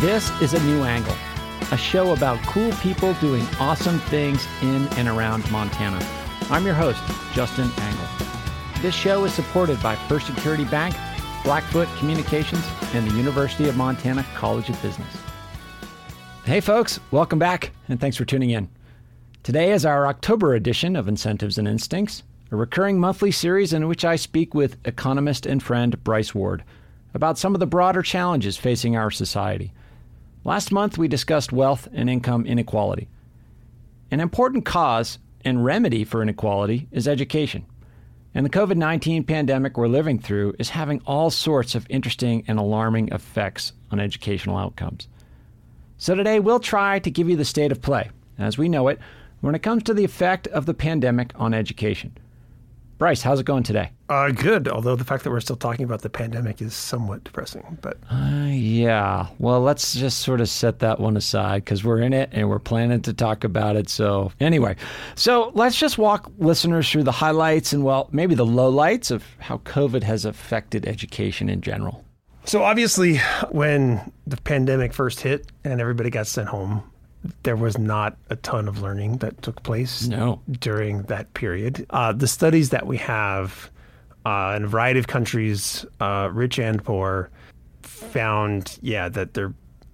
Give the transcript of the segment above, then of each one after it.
This is A New Angle, a show about cool people doing awesome things in and around Montana. I'm your host, Justin Angle. This show is supported by First Security Bank, Blackfoot Communications, and the University of Montana College of Business. Hey, folks, welcome back, and thanks for tuning in. Today is our October edition of Incentives and Instincts, a recurring monthly series in which I speak with economist and friend Bryce Ward about some of the broader challenges facing our society. Last month, we discussed wealth and income inequality. An important cause and remedy for inequality is education. And the COVID 19 pandemic we're living through is having all sorts of interesting and alarming effects on educational outcomes. So today we'll try to give you the state of play, as we know it, when it comes to the effect of the pandemic on education. Bryce, how's it going today? Uh, good. Although the fact that we're still talking about the pandemic is somewhat depressing, but uh, yeah. Well, let's just sort of set that one aside because we're in it and we're planning to talk about it. So anyway, so let's just walk listeners through the highlights and well, maybe the lowlights of how COVID has affected education in general. So obviously, when the pandemic first hit and everybody got sent home, there was not a ton of learning that took place no. during that period. Uh, the studies that we have uh, in a variety of countries, uh, rich and poor, found, yeah, that there,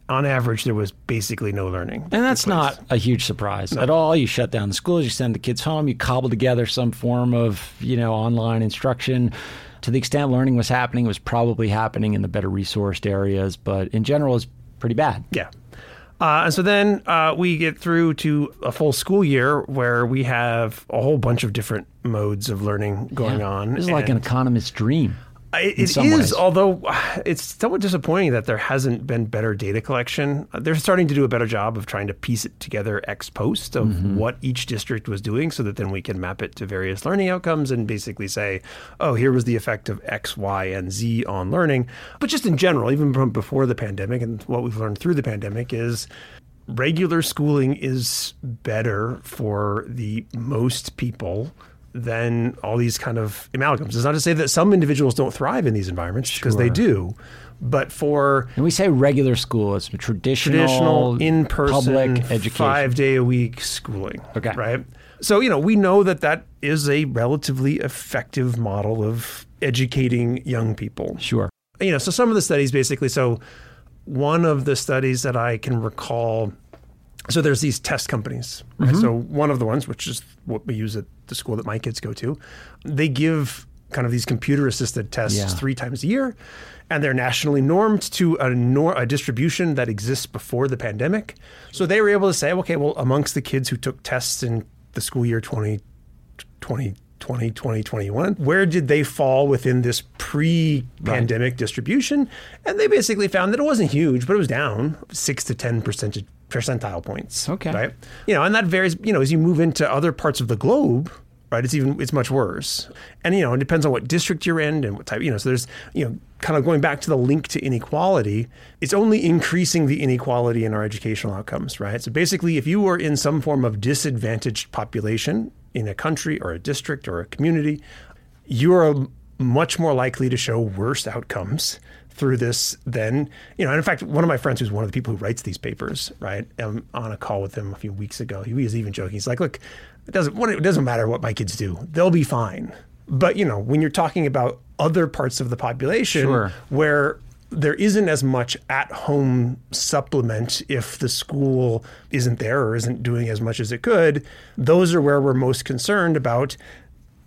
on average, there was basically no learning. And that's not a huge surprise no. at all. You shut down the schools, you send the kids home, you cobble together some form of, you know, online instruction. To the extent learning was happening, it was probably happening in the better resourced areas, but in general, it's pretty bad. Yeah. Uh, and so then uh, we get through to a full school year where we have a whole bunch of different modes of learning going yeah. on. This is like an economist's dream. It, it is, ways. although it's somewhat disappointing that there hasn't been better data collection. They're starting to do a better job of trying to piece it together ex post of mm-hmm. what each district was doing so that then we can map it to various learning outcomes and basically say, oh, here was the effect of X, Y, and Z on learning. But just in general, even from before the pandemic and what we've learned through the pandemic is regular schooling is better for the most people than all these kind of amalgams. It's not to say that some individuals don't thrive in these environments because sure. they do. But for and we say regular school, it's traditional, traditional in-person, public education, five day a week schooling. Okay, right. So you know we know that that is a relatively effective model of educating young people. Sure. You know, so some of the studies basically. So one of the studies that I can recall so there's these test companies. Right? Mm-hmm. So one of the ones, which is what we use at the school that my kids go to, they give kind of these computer assisted tests yeah. three times a year, and they're nationally normed to a, nor- a distribution that exists before the pandemic. So they were able to say, okay, well, amongst the kids who took tests in the school year 2020, 2020, 2021. Where did they fall within this pre pandemic right. distribution? And they basically found that it wasn't huge, but it was down six to 10 percentage percentile points. Okay. Right. You know, and that varies, you know, as you move into other parts of the globe, right? It's even it's much worse. And you know, it depends on what district you're in and what type, you know, so there's, you know, kind of going back to the link to inequality, it's only increasing the inequality in our educational outcomes, right? So basically if you are in some form of disadvantaged population in a country or a district or a community, you are much more likely to show worse outcomes through this then you know and in fact one of my friends who's one of the people who writes these papers right I'm on a call with him a few weeks ago he was even joking he's like look it doesn't it doesn't matter what my kids do they'll be fine but you know when you're talking about other parts of the population sure. where there isn't as much at home supplement if the school isn't there or isn't doing as much as it could. Those are where we're most concerned about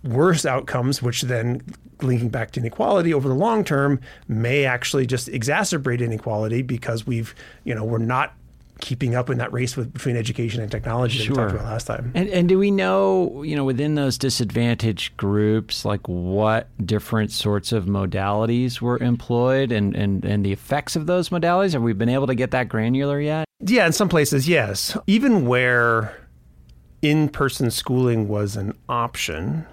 worse outcomes, which then linking back to inequality over the long term may actually just exacerbate inequality because we've, you know, we're not keeping up in that race with, between education and technology sure. that we talked about last time. And, and do we know, you know, within those disadvantaged groups, like what different sorts of modalities were employed and, and, and the effects of those modalities? Have we been able to get that granular yet? Yeah, in some places, yes. Even where in person schooling was an option,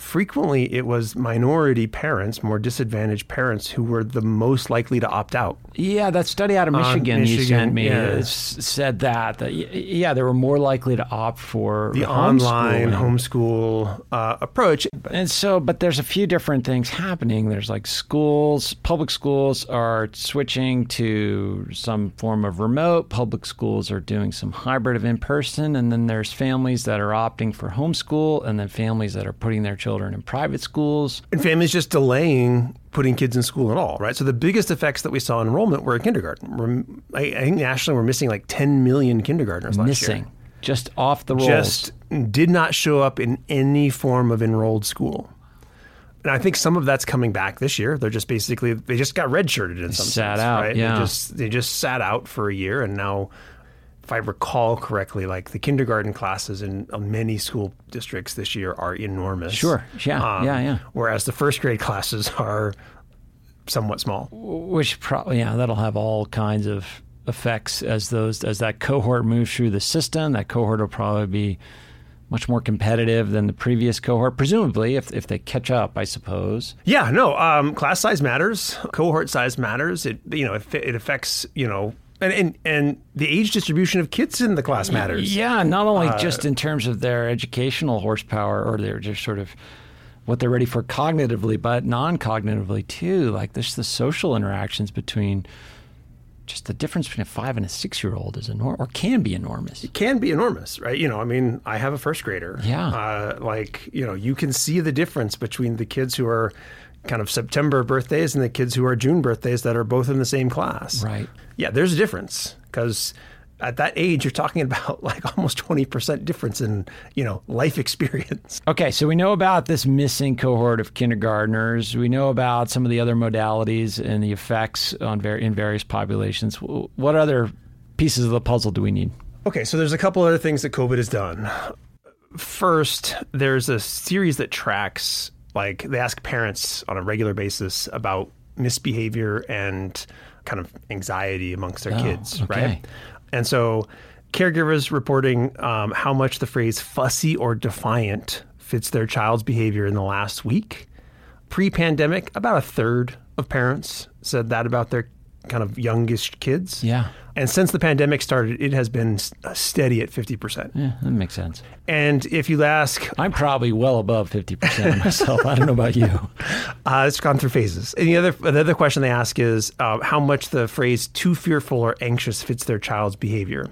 frequently it was minority parents, more disadvantaged parents, who were the most likely to opt out. Yeah, that study out of Michigan, you sent me yeah. uh, said that, that. Yeah, they were more likely to opt for The online homeschool uh, approach. And so, but there's a few different things happening. There's like schools, public schools are switching to some form of remote, public schools are doing some hybrid of in person, and then there's families that are opting for homeschool, and then families that are putting their children in private schools. And families just delaying putting kids in school at all, right? So the biggest effects that we saw in enrollment were in kindergarten. We're, I, I think nationally we're missing like 10 million kindergartners last year. Missing, just off the rolls. just did not show up in any form of enrolled school. And I think some of that's coming back this year. They're just basically they just got redshirted in some sat sense, out, right? yeah. They just they just sat out for a year, and now, if I recall correctly, like the kindergarten classes in uh, many school districts this year are enormous. Sure. Yeah, yeah, yeah. Whereas the first grade classes are somewhat small. which probably yeah that'll have all kinds of effects as those as that cohort moves through the system that cohort will probably be much more competitive than the previous cohort presumably if, if they catch up i suppose Yeah, no. Um, class size matters. Cohort size matters. It you know it, it affects you know and, and and the age distribution of kids in the class matters. yeah not only just in terms of their educational horsepower or their just sort of what they're ready for cognitively but non-cognitively too like there's the social interactions between just the difference between a five and a six year old is enormous or can be enormous It can be enormous, right? You know, I mean, I have a first grader. Yeah. Uh, like, you know, you can see the difference between the kids who are kind of September birthdays and the kids who are June birthdays that are both in the same class. Right. Yeah, there's a difference because at that age, you're talking about like almost 20% difference in, you know, life experience. Okay, so we know about this missing cohort of kindergartners. We know about some of the other modalities and the effects on var- in various populations. What other pieces of the puzzle do we need? Okay, so there's a couple other things that COVID has done. First, there's a series that tracks, like, they ask parents on a regular basis about misbehavior and kind of anxiety amongst their kids, okay. right? And so, caregivers reporting um, how much the phrase fussy or defiant fits their child's behavior in the last week. Pre pandemic, about a third of parents said that about their kind of youngest kids. Yeah. And since the pandemic started, it has been steady at 50%. Yeah, that makes sense. And if you ask, I'm probably well above 50% myself. I don't know about you. uh, it's gone through phases. And the other, the other question they ask is uh, how much the phrase too fearful or anxious fits their child's behavior.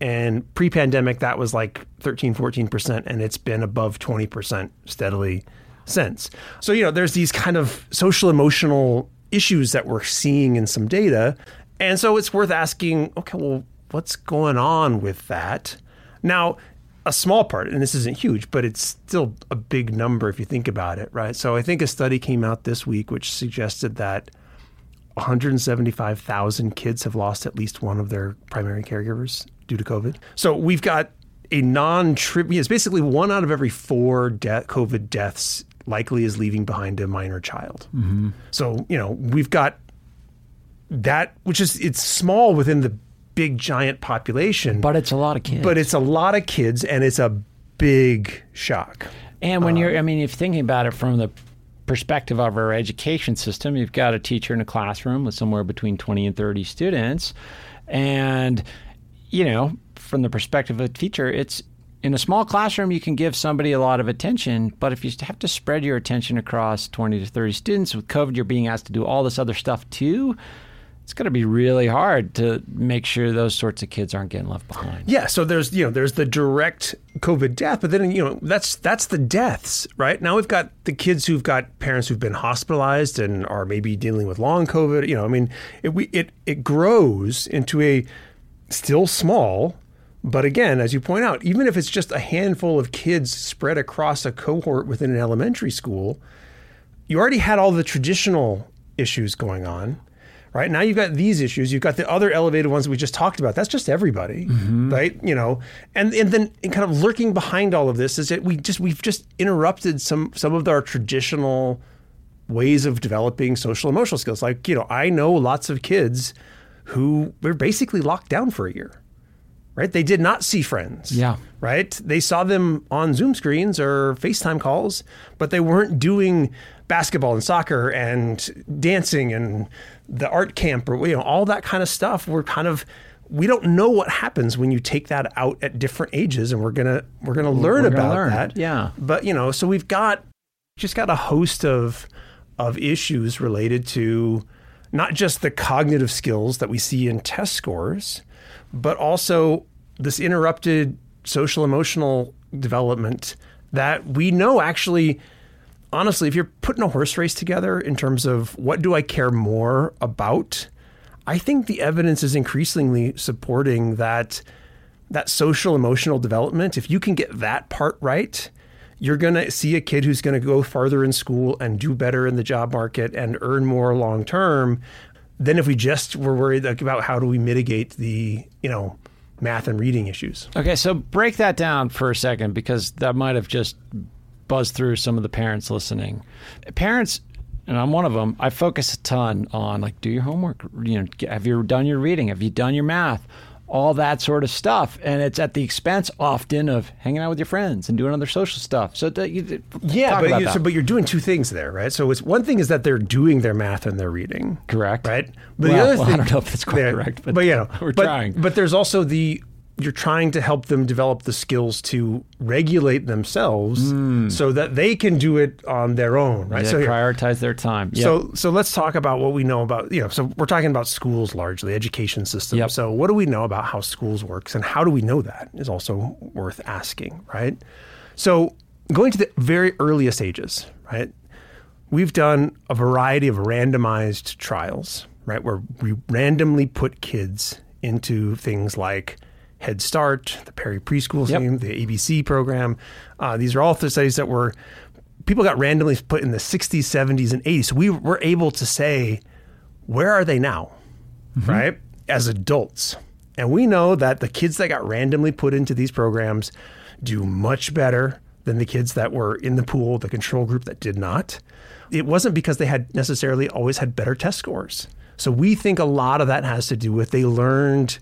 And pre pandemic, that was like 13, 14%, and it's been above 20% steadily since. So, you know, there's these kind of social emotional issues that we're seeing in some data. And so it's worth asking okay, well, what's going on with that? Now, a small part, and this isn't huge, but it's still a big number if you think about it, right? So I think a study came out this week which suggested that 175,000 kids have lost at least one of their primary caregivers due to COVID. So we've got a non trivial, it's basically one out of every four de- COVID deaths likely is leaving behind a minor child. Mm-hmm. So, you know, we've got that, which is, it's small within the big giant population, But it's a lot of kids. but it's a lot of kids and it's a big shock. And when um, you're, I mean, if thinking about it from the perspective of our education system, you've got a teacher in a classroom with somewhere between 20 and 30 students. And, you know, from the perspective of a teacher, it's in a small classroom, you can give somebody a lot of attention. But if you have to spread your attention across 20 to 30 students with COVID, you're being asked to do all this other stuff too. It's going to be really hard to make sure those sorts of kids aren't getting left behind. Yeah, so there's you know there's the direct COVID death, but then you know that's that's the deaths, right? Now we've got the kids who've got parents who've been hospitalized and are maybe dealing with long COVID. You know, I mean, it we, it it grows into a still small, but again, as you point out, even if it's just a handful of kids spread across a cohort within an elementary school, you already had all the traditional issues going on. Right now, you've got these issues. You've got the other elevated ones we just talked about. That's just everybody, mm-hmm. right? You know, and and then and kind of lurking behind all of this is that we just we've just interrupted some some of our traditional ways of developing social emotional skills. Like you know, I know lots of kids who were basically locked down for a year, right? They did not see friends. Yeah. Right? They saw them on Zoom screens or FaceTime calls, but they weren't doing basketball and soccer and dancing and the art camp or you know all that kind of stuff. We're kind of we don't know what happens when you take that out at different ages and we're gonna we're gonna learn gonna about learn. that Yeah. but you know so we've got just got a host of of issues related to not just the cognitive skills that we see in test scores but also this interrupted social emotional development that we know actually honestly if you're putting a horse race together in terms of what do I care more about I think the evidence is increasingly supporting that that social emotional development, if you can get that part right, you're going to see a kid who's going to go farther in school and do better in the job market and earn more long term than if we just were worried about how do we mitigate the, you know, math and reading issues. Okay, so break that down for a second because that might have just buzzed through some of the parents listening. Parents, and I'm one of them. I focus a ton on like, do your homework. You know, have you done your reading? Have you done your math? All that sort of stuff, and it's at the expense often of hanging out with your friends and doing other social stuff. So, that you, Yeah, talk but, you, so, but you're doing two things there, right? So it's one thing is that they're doing their math and their reading. correct, right? But Well, the other well, thing, I don't know if that's quite correct, but, but you know, we're but, trying. But there's also the you're trying to help them develop the skills to regulate themselves hmm. so that they can do it on their own, right? Yeah, so here- prioritize their time. Yep. so so let's talk about what we know about you know so we're talking about schools largely education system. Yep. So what do we know about how schools works and how do we know that is also worth asking, right? So going to the very earliest ages, right? We've done a variety of randomized trials, right, where we randomly put kids into things like Head Start, the Perry Preschool Yep. team, the ABC program. Uh, these are all the studies that were people got randomly put in the 60s, 70s, and 80s. So we were able to say, where are they now, right, as adults? And we know that the kids that got randomly put into these programs do much better than the kids that were in the pool, the control group that did not. It wasn't because they had necessarily always had better test scores. So we think a lot of that has to do with they learned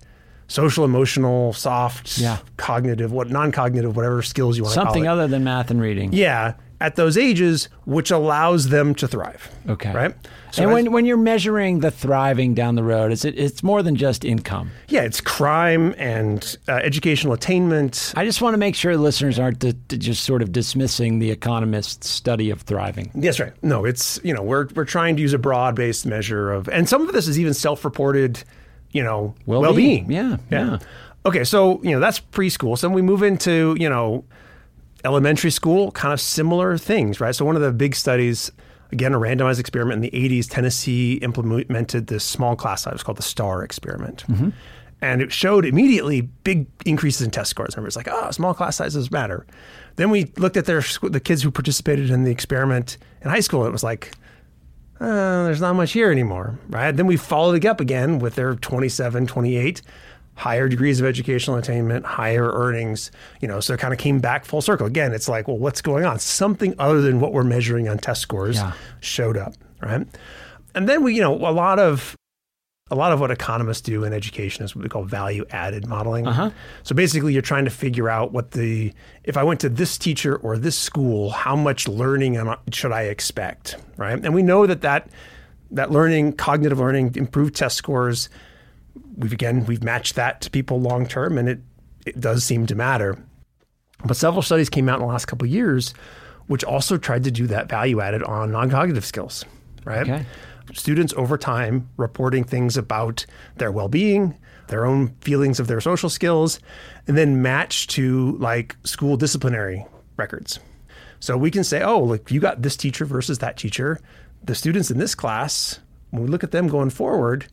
social, emotional, soft, Yeah. cognitive, what non-cognitive, whatever skills you want to something it. other than math and reading. Yeah, at those ages, which allows them to thrive. Okay. Right. So and when, when you're measuring the thriving down the road, it's it's more than just income. yeah, it's crime and uh, educational attainment. I just want to make sure listeners aren't d- d- just sort of dismissing the economist's study of thriving. Yes, right. No, it's you know we're we're trying to use a broad-based measure of, and some of this is even self-reported, you know, Well-being. well-being. Yeah, yeah. Okay, so you know that's preschool. So then we move into you know elementary school, kind of similar things, right? So one of the big studies, again, a randomized experiment in the 80s, Tennessee implemented this small class size called the STAR experiment. Mm-hmm. And it showed immediately big increases in test scores. Everybody's like, oh, small class sizes matter. Then we looked at their the kids who participated in the experiment in high school, and it was like, uh, there's not much here anymore, right? Then we followed it up again with their 27, 28, higher degrees of educational attainment, higher earnings, you know, so it kind of came back full circle. Again, it's like, well, what's going on? Something other than what we're measuring on test scores Yeah. showed up, right? And then we, you know, a lot of a lot of what economists do in education is what we call value added modeling. Uh-huh. So basically, you're trying to figure out what the, if I went to this teacher or this school, how much learning should I expect, right? And we know that that, that learning, cognitive learning, improved test scores, we've again, we've matched that to people long term, and it, it does seem to matter. But several studies came out in the last couple of years, which also tried to do that value added on non cognitive skills, right? Okay. Students over time reporting things about their well being, their own feelings of their social skills, and then matched to like school disciplinary records. So we can say, oh, look, you got this teacher versus that teacher. The students in this class, when we look at them going forward,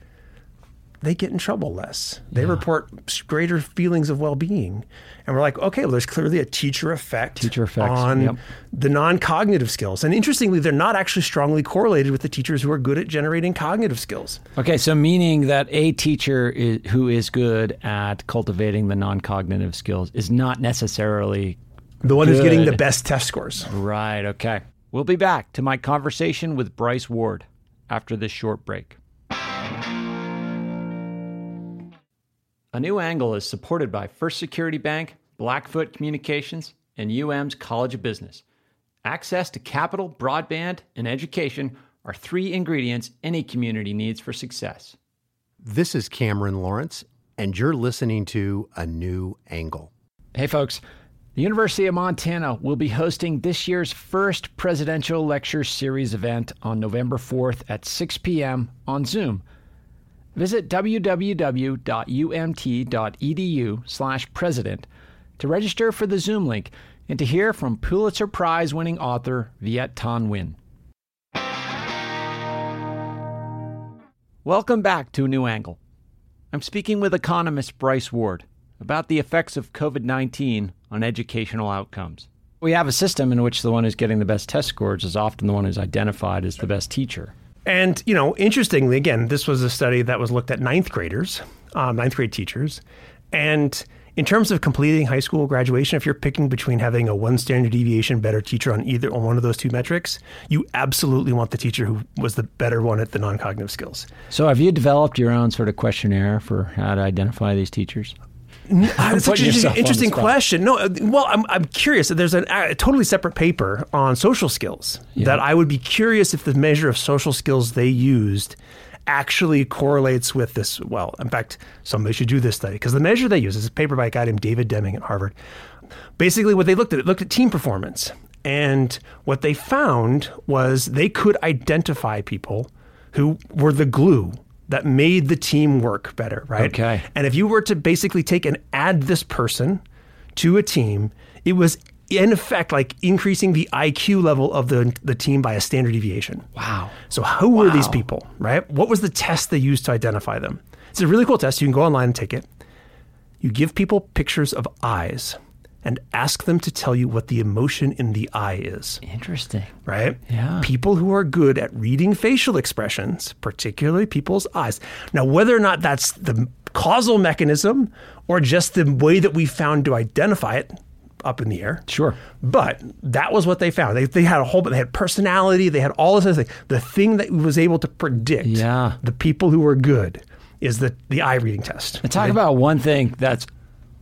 they get in trouble less. They report greater feelings of well-being, and we're like, okay, well, there's clearly a teacher effect Teacher effects, on yep. the non-cognitive skills. And interestingly, they're not actually strongly correlated with the teachers who are good at generating cognitive skills. Okay, so meaning that a teacher is, who is good at cultivating the non-cognitive skills is not necessarily The one who's getting the best test scores. right. Okay, we'll be back to my conversation with Bryce Ward after this short break. A New Angle is supported by First Security Bank, Blackfoot Communications, and UM's College of Business. Access to capital, broadband, and education are three ingredients any community needs for success. This is Cameron Lawrence, and you're listening to A New Angle. Hey, folks. The University of Montana will be hosting this year's first presidential lecture series event on November 4th at 6 p.m. on Zoom. Visit www.umt.edu/president to register for the Zoom link and to hear from Pulitzer Prize winning author Viet Thanh Nguyen. Welcome back to new angle. I'm speaking with economist Bryce Ward about the effects of COVID 19 on educational outcomes. We have a system in which the one who's getting the best test scores is often the one who's identified as the best teacher. And, you know, interestingly, again, this was a study that was looked at ninth graders, um, ninth grade teachers. And in terms of completing high school graduation, if you're picking between having a one standard deviation better teacher on either on one of those two metrics, you absolutely want the teacher who was the better one at the non cognitive skills. So, have you developed your own sort of questionnaire for how to identify these teachers? That's such an interesting, interesting question. No, uh, well, I'm, I'm curious. There's an, a totally separate paper on social skills yeah. that I would be curious if the measure of social skills they used actually correlates with this. Well, in fact, somebody should do this study because the measure they use is a paper by a guy named David Deming at Harvard. Basically, what they looked at, it looked at team performance. And what they found was they could identify people who were the glue that made the team work better, right? Okay. And if you were to basically take and add this person to a team, it was in effect like increasing the IQ level of the the team by a standard deviation. Wow. So who wow. were these people, right? What was the test they used to identify them? It's a really cool test. You can go online and take it. You give people pictures of eyes and ask them to tell you what the emotion in the eye is. Interesting. Right? Yeah. People who are good at reading facial expressions, particularly people's eyes. Now, whether or not that's the causal mechanism or just the way that we found to identify it, up in the air. Sure. But that was what they found. They, they had a whole, but they had personality, they had all this other thing. The thing that was able to predict yeah. the people who were good is the, the eye reading test. And talk right? about one thing that's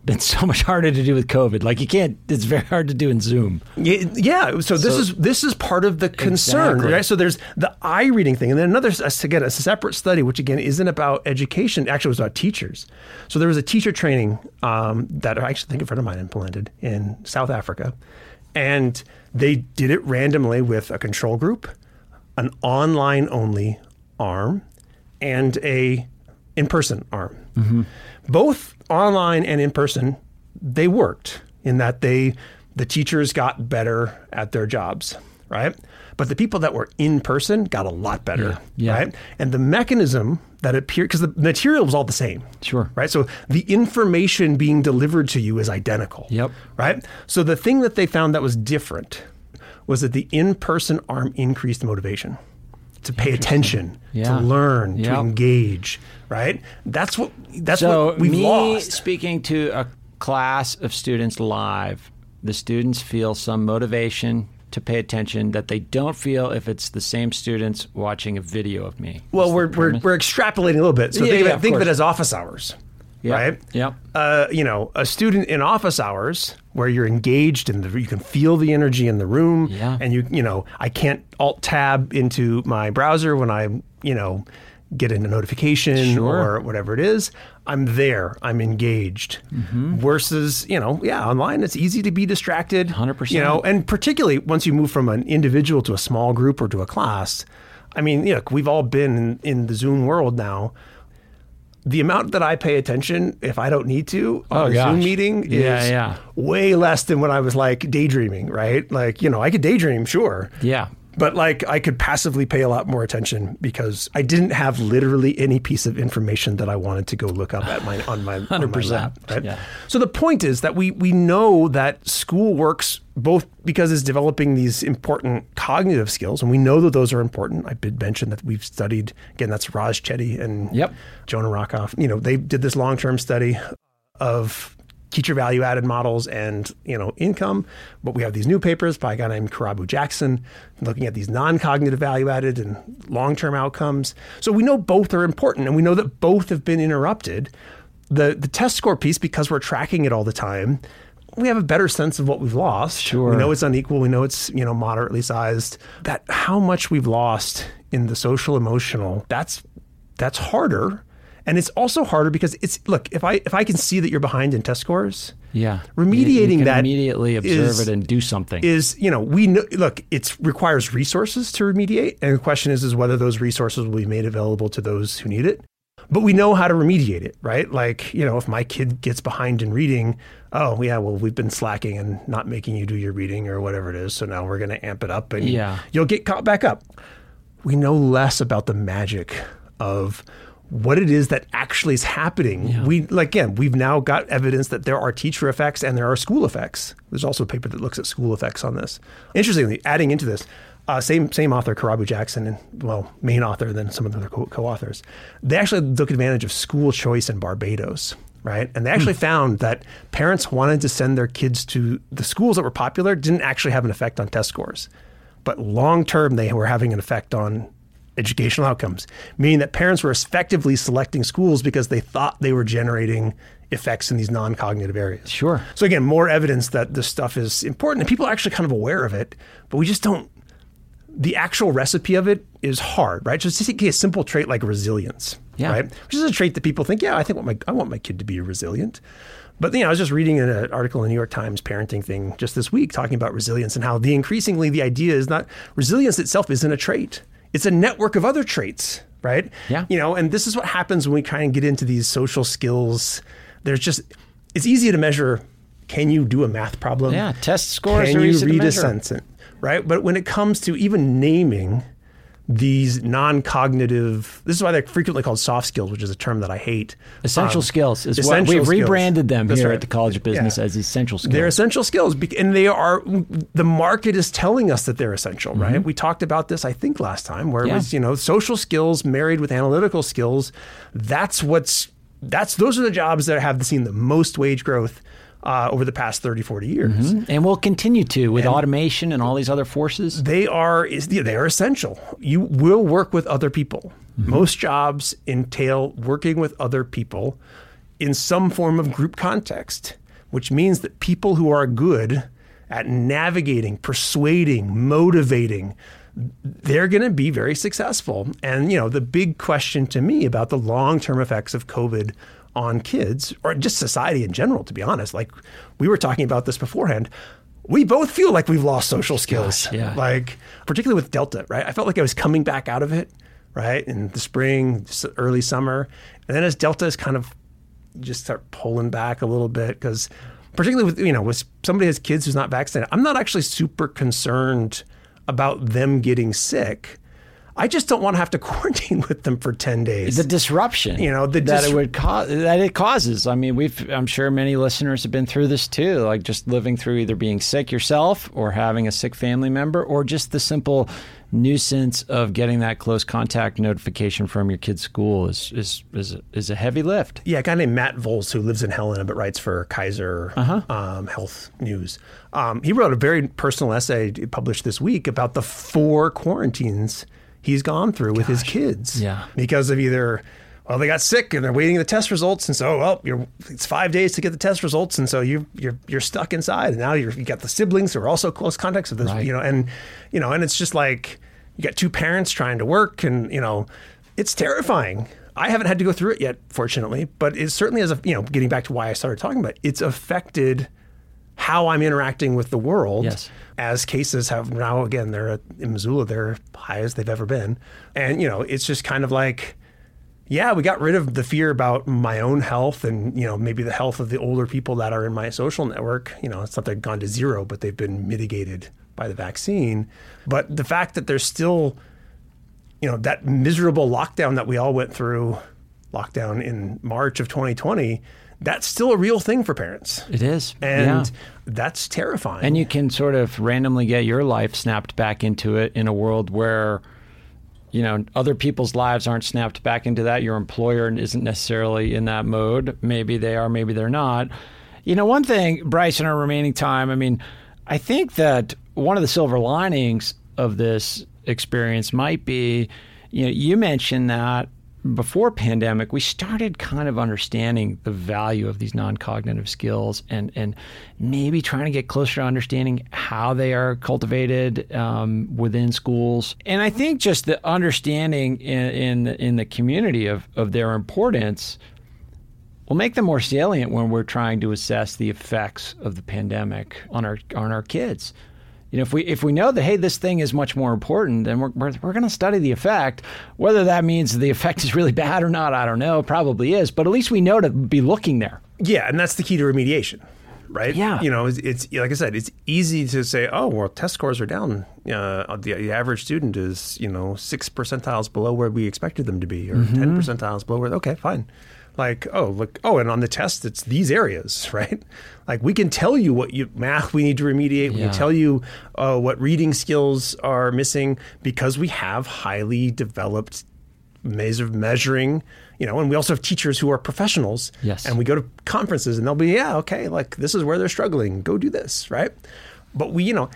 been so much harder to do with COVID. Like you can't. It's very hard to do in Zoom. Yeah. So this so, is this is part of the concern, exactly. right? So there's the eye reading thing, and then another again a separate study, which again isn't about education. Actually, it was about teachers. So there was a teacher training um, that I actually think a friend of mine implemented in South Africa, and they did it randomly with a control group, an online only arm, and a in person arm. Mm-hmm. Both online and in person, they worked in that they the teachers got better at their jobs, right? But the people that were in person got a lot better, yeah, yeah. right? And the mechanism that appeared because the material was all the same, sure, right? So the information being delivered to you is identical, yep, right? So the thing that they found that was different was that the in-person arm increased motivation to pay attention, yeah. to learn, yep. to engage, right? That's what that's so what we've me lost. Speaking to a class of students live, the students feel some motivation to pay attention that they don't feel if it's the same students watching a video of me. Well, we're, we're, we're extrapolating a little bit. So yeah, think, yeah, of, it, think of of it as office hours yep. right? Yep. Uh, you know, a student in office hours where you're engaged and you can feel the energy in the room, yeah. and you you know, I can't alt tab into my browser when I you know get in a notification sure. or whatever it is. I'm there. I'm engaged. Mm-hmm. Versus, you know, yeah, online it's easy to be distracted. Hundred percent. You know, and particularly once you move from an individual to a small group or to a class. I mean, look, we've all been in, in the Zoom world now the amount that I pay attention if I don't need to on oh, a gosh. Zoom meeting is yeah, yeah. way less than when I was like daydreaming, right? Like, you know, I could daydream, sure. Yeah. But like I could passively pay a lot more attention because I didn't have literally any piece of information that I wanted to go look up at my on my hundred percent. Right. Yeah. So the point is that we we know that school works both because it's developing these important cognitive skills, and we know that those are important. I did mention that we've studied again. That's Raj Chetty and yep. Jonah Rockoff. You know, they did this long term study of teacher value added models and you know income. But we have these new papers by a guy named Kirabo Jackson looking at these non cognitive value added and long term outcomes. So we know both are important, and we know that both have been interrupted. the the test score piece because we're tracking it all the time. We have a better sense of what we've lost. Sure. We know it's unequal. We know it's, you know, moderately sized. That how much we've lost in the social emotional, that's that's harder. And it's also harder because it's look, if I if I can see that you're behind in test scores, Yeah. Remediating You- that immediately observe is- it and do something. is you know we know, look it requires resources to remediate and the question is is whether those resources will be made available to those who need it but we know how to remediate it right like you know if my kid gets behind in reading oh yeah well we've been slacking and not making you do your reading or whatever it is so now we're going to amp it up and Yeah. you'll get caught back up we know less about the magic of what it is that actually is happening. We like again, we've now got evidence that there are teacher effects and there are school effects. There's also a paper that looks at school effects on this. Interestingly, adding into this, uh, same same author, Kirabo Jackson, and well, main author than some of the other co- co-authors. They actually took advantage of school choice in Barbados. Right. And they actually found that parents wanted to send their kids to the schools that were popular didn't actually have an effect on test scores but long term they were having an effect on educational outcomes, meaning that parents were effectively selecting schools because they thought they were generating effects in these non cognitive areas. Sure. So, again, more evidence that this stuff is important and people are actually kind of aware of it, but we just don't. The actual recipe of it is hard, right? Just take a simple trait like resilience, Yeah. right? Which is a trait that people think, yeah, I think what my I want my kid to be resilient. But you know, I was just reading an uh, article in the New York Times parenting thing just this week talking about resilience and how the increasingly the idea is not resilience itself isn't a trait. It's a network of other traits, right? Yeah. You know, and this is what happens when we kind of get into these social skills. There's just it's easy to measure can you do a math problem? Yeah, test scores Can you read a sentence? Right? But when it comes to even naming these non-cognitive this is why they're frequently called soft skills, which is a term that I hate. essential Um, skills is what essential we've skills. rebranded them That's here right. at the College of Business Yeah. as essential skills. They're essential skills, and they are. The market is telling us that they're essential, right? We talked about this, I think, last time, where Mm-hmm. Yeah. it was, you know, social skills married with analytical skills. That's what's. That's those are the jobs that have seen the most wage growth uh, over the past 30, 40 years. and we'll continue to with automation and all these other forces. They are is they are essential. You will work with other people. Most jobs entail working with other people in some form of group context, which means that people who are good at navigating, persuading, motivating, they're going to be very successful. And you know, the big question to me about the long-term effects of COVID on kids or just society in general, to be honest, like we were talking about this beforehand. We both feel like we've lost social skills. yeah. Like particularly with Delta, right? I felt like I was coming back out of it, right? In the spring, early summer. And then as Delta is kind of just start pulling back a little bit because particularly with you know with somebody has kids who's not vaccinated i'm not actually super concerned about them getting sick i just don't want to have to quarantine with them for 10 days. The disruption You know, the that dis- it would cause that it causes. I mean we've i'm sure many listeners have been through this too like just living through either being sick yourself or having a sick family member or just the simple nuisance of getting that close contact notification from your kid's school is is is a, is a heavy lift. Yeah, a guy named Matt Volz who lives in Helena but writes for Kaiser um, Health News. Um, he wrote a very personal essay published this week about the four quarantines he's gone through with his kids. Yeah. because of either well they got sick and they're waiting the test results and so well you're it's five days to get the test results and so you you're you're stuck inside and now you're, you got the siblings who are also close contacts of this Right. you know and you know and it's just like you got two parents trying to work and you know it's terrifying I haven't had to go through it yet, fortunately, but it certainly has, a, you know, getting back to why I started talking about it, it's affected how I'm interacting with the world. Yes. As cases have now, again, they're at, in Missoula, they're high as they've ever been. And, you know, it's just kind of like, yeah, we got rid of the fear about my own health and, you know, maybe the health of the older people that are in my social network. You know, it's not they've gone to zero, but they've been mitigated by the vaccine. But the fact that there's still, you know, that miserable lockdown that we all went through, lockdown in March of 2020, that's still a real thing for parents. it is And yeah. that's terrifying. And you can sort of randomly get your life snapped back into it in a world where, you know, other people's lives aren't snapped back into that. Your employer isn't necessarily in that mode. Maybe they are, maybe they're not. You know, one thing, Bryce, in our remaining time, I mean, I think that one of the silver linings of this experience might be, you know, you mentioned that before pandemic, we started kind of understanding the value of these non-cognitive skills and and maybe trying to get closer to understanding how they are cultivated um, within schools. And I think just the understanding in in, in the community of, of their importance will make them more salient when we're trying to assess the effects of the pandemic on our on our kids you know, if we if we know that hey, this thing is much more important, then we're we're, we're going to study the effect. Whether that means the effect is really bad or not, I don't know. Probably is, but at least we know to be looking there. Yeah, and that's the key to remediation, right? Yeah. You know, it's, it's like I said, it's easy to say, oh, well, test scores are down. Uh, the, the average student is you know six percentiles below where we expected them to be, or 10 mm-hmm. percentiles below where. Okay, fine like oh look oh and on the test it's these areas right? Like we can tell you what you math we need to remediate. We can tell you uh, what reading skills are missing because we have highly developed ways of measuring you know and we also have teachers who are professionals. Yes. And we go to conferences and they'll be yeah okay like this is where they're struggling. Go do this right? But we you know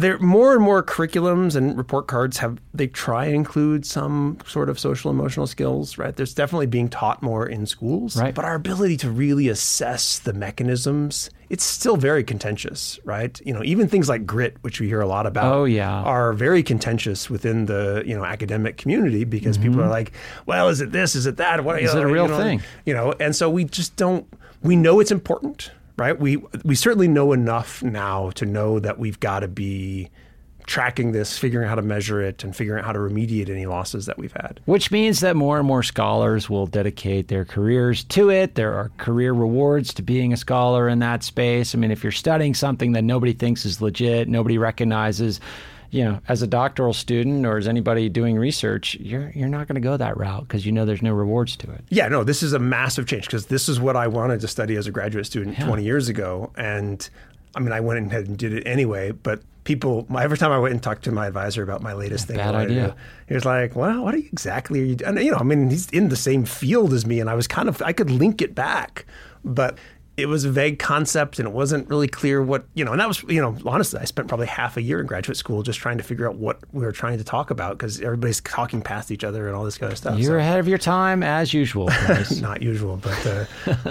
there more and more curriculums and report cards have they try and include some sort of social emotional skills right? There's definitely being taught more in schools right. but our ability to really assess the mechanisms it's still very contentious right? You know even things like grit which we hear a lot about oh yeah. are very contentious within the you know academic community because mm-hmm. people are like well is it this? Is it that? What is it a real you know, thing? you know and so we just don't we know it's important right? We we certainly know enough now to know that we've got to be tracking this, figuring out how to measure it, and figuring out how to remediate any losses that we've had. Which means that more and more scholars will dedicate their careers to it. There are career rewards to being a scholar in that space. I mean, if you're studying something that nobody thinks is legit, nobody recognizes, you know, as a doctoral student or as anybody doing research, you're you're not going to go that route because you know there's no rewards to it. Yeah, no, this is a massive change because this is what I wanted to study as a graduate student yeah. 20 years ago, and I mean, I went ahead and did it anyway. But people, every time I went and talked to my advisor about my latest thing, bad idea. he was like, "Well, what are you exactly?" Are you, and you know, I mean, he's in the same field as me, and I was kind of I could link it back, but it was a vague concept and it wasn't really clear what you know and that was you know honestly i spent probably half a year in graduate school just trying to figure out what we were trying to talk about because everybody's talking past each other and all this kind of stuff you're so. ahead of your time as usual not usual but uh,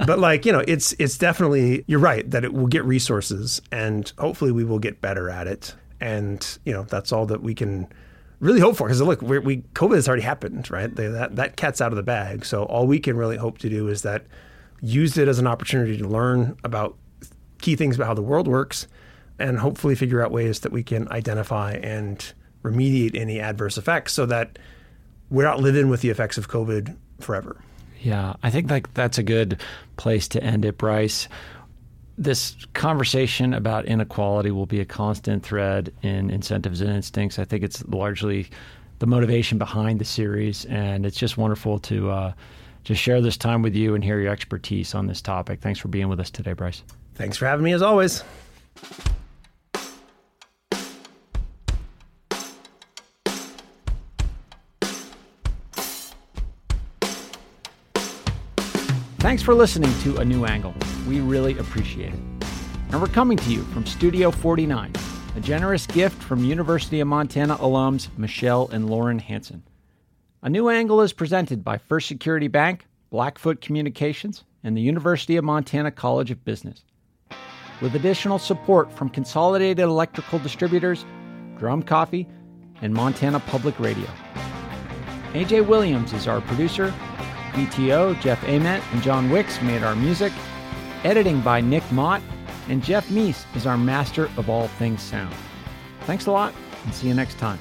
but like you know it's it's definitely you're right that it will get resources and hopefully we will get better at it. And you know that's all that we can really hope for because look we covid has already happened right? They, that that cat's out of the bag. So all we can really hope to do is that used it as an opportunity to learn about key things about how the world works and hopefully figure out ways that we can identify and remediate any adverse effects so that we're not living with the effects of COVID forever. Yeah, I think like that's a good place to end it, Bryce. This conversation about inequality will be a constant thread in incentives and instincts. I think it's largely the motivation behind the series, and it's just wonderful to uh, to share this time with you and hear your expertise on this topic. Thanks for being with us today, Bryce. Thanks for having me as always. Thanks for listening to A New Angle. We really appreciate it. And we're coming to you from Studio 49, a generous gift from University of Montana alums Michelle and Lauren Hanson. A New Angle is presented by First Security Bank, Blackfoot Communications, and the University of Montana College of Business. With additional support from Consolidated Electrical Distributors, Drum Coffee, and Montana Public Radio. AJ Williams is our producer. BTO, Jeff Ament, and John Wicks made our music. Editing by Nick Mott, and Jeff Meese is our master of all things sound. Thanks a lot, and see you next time.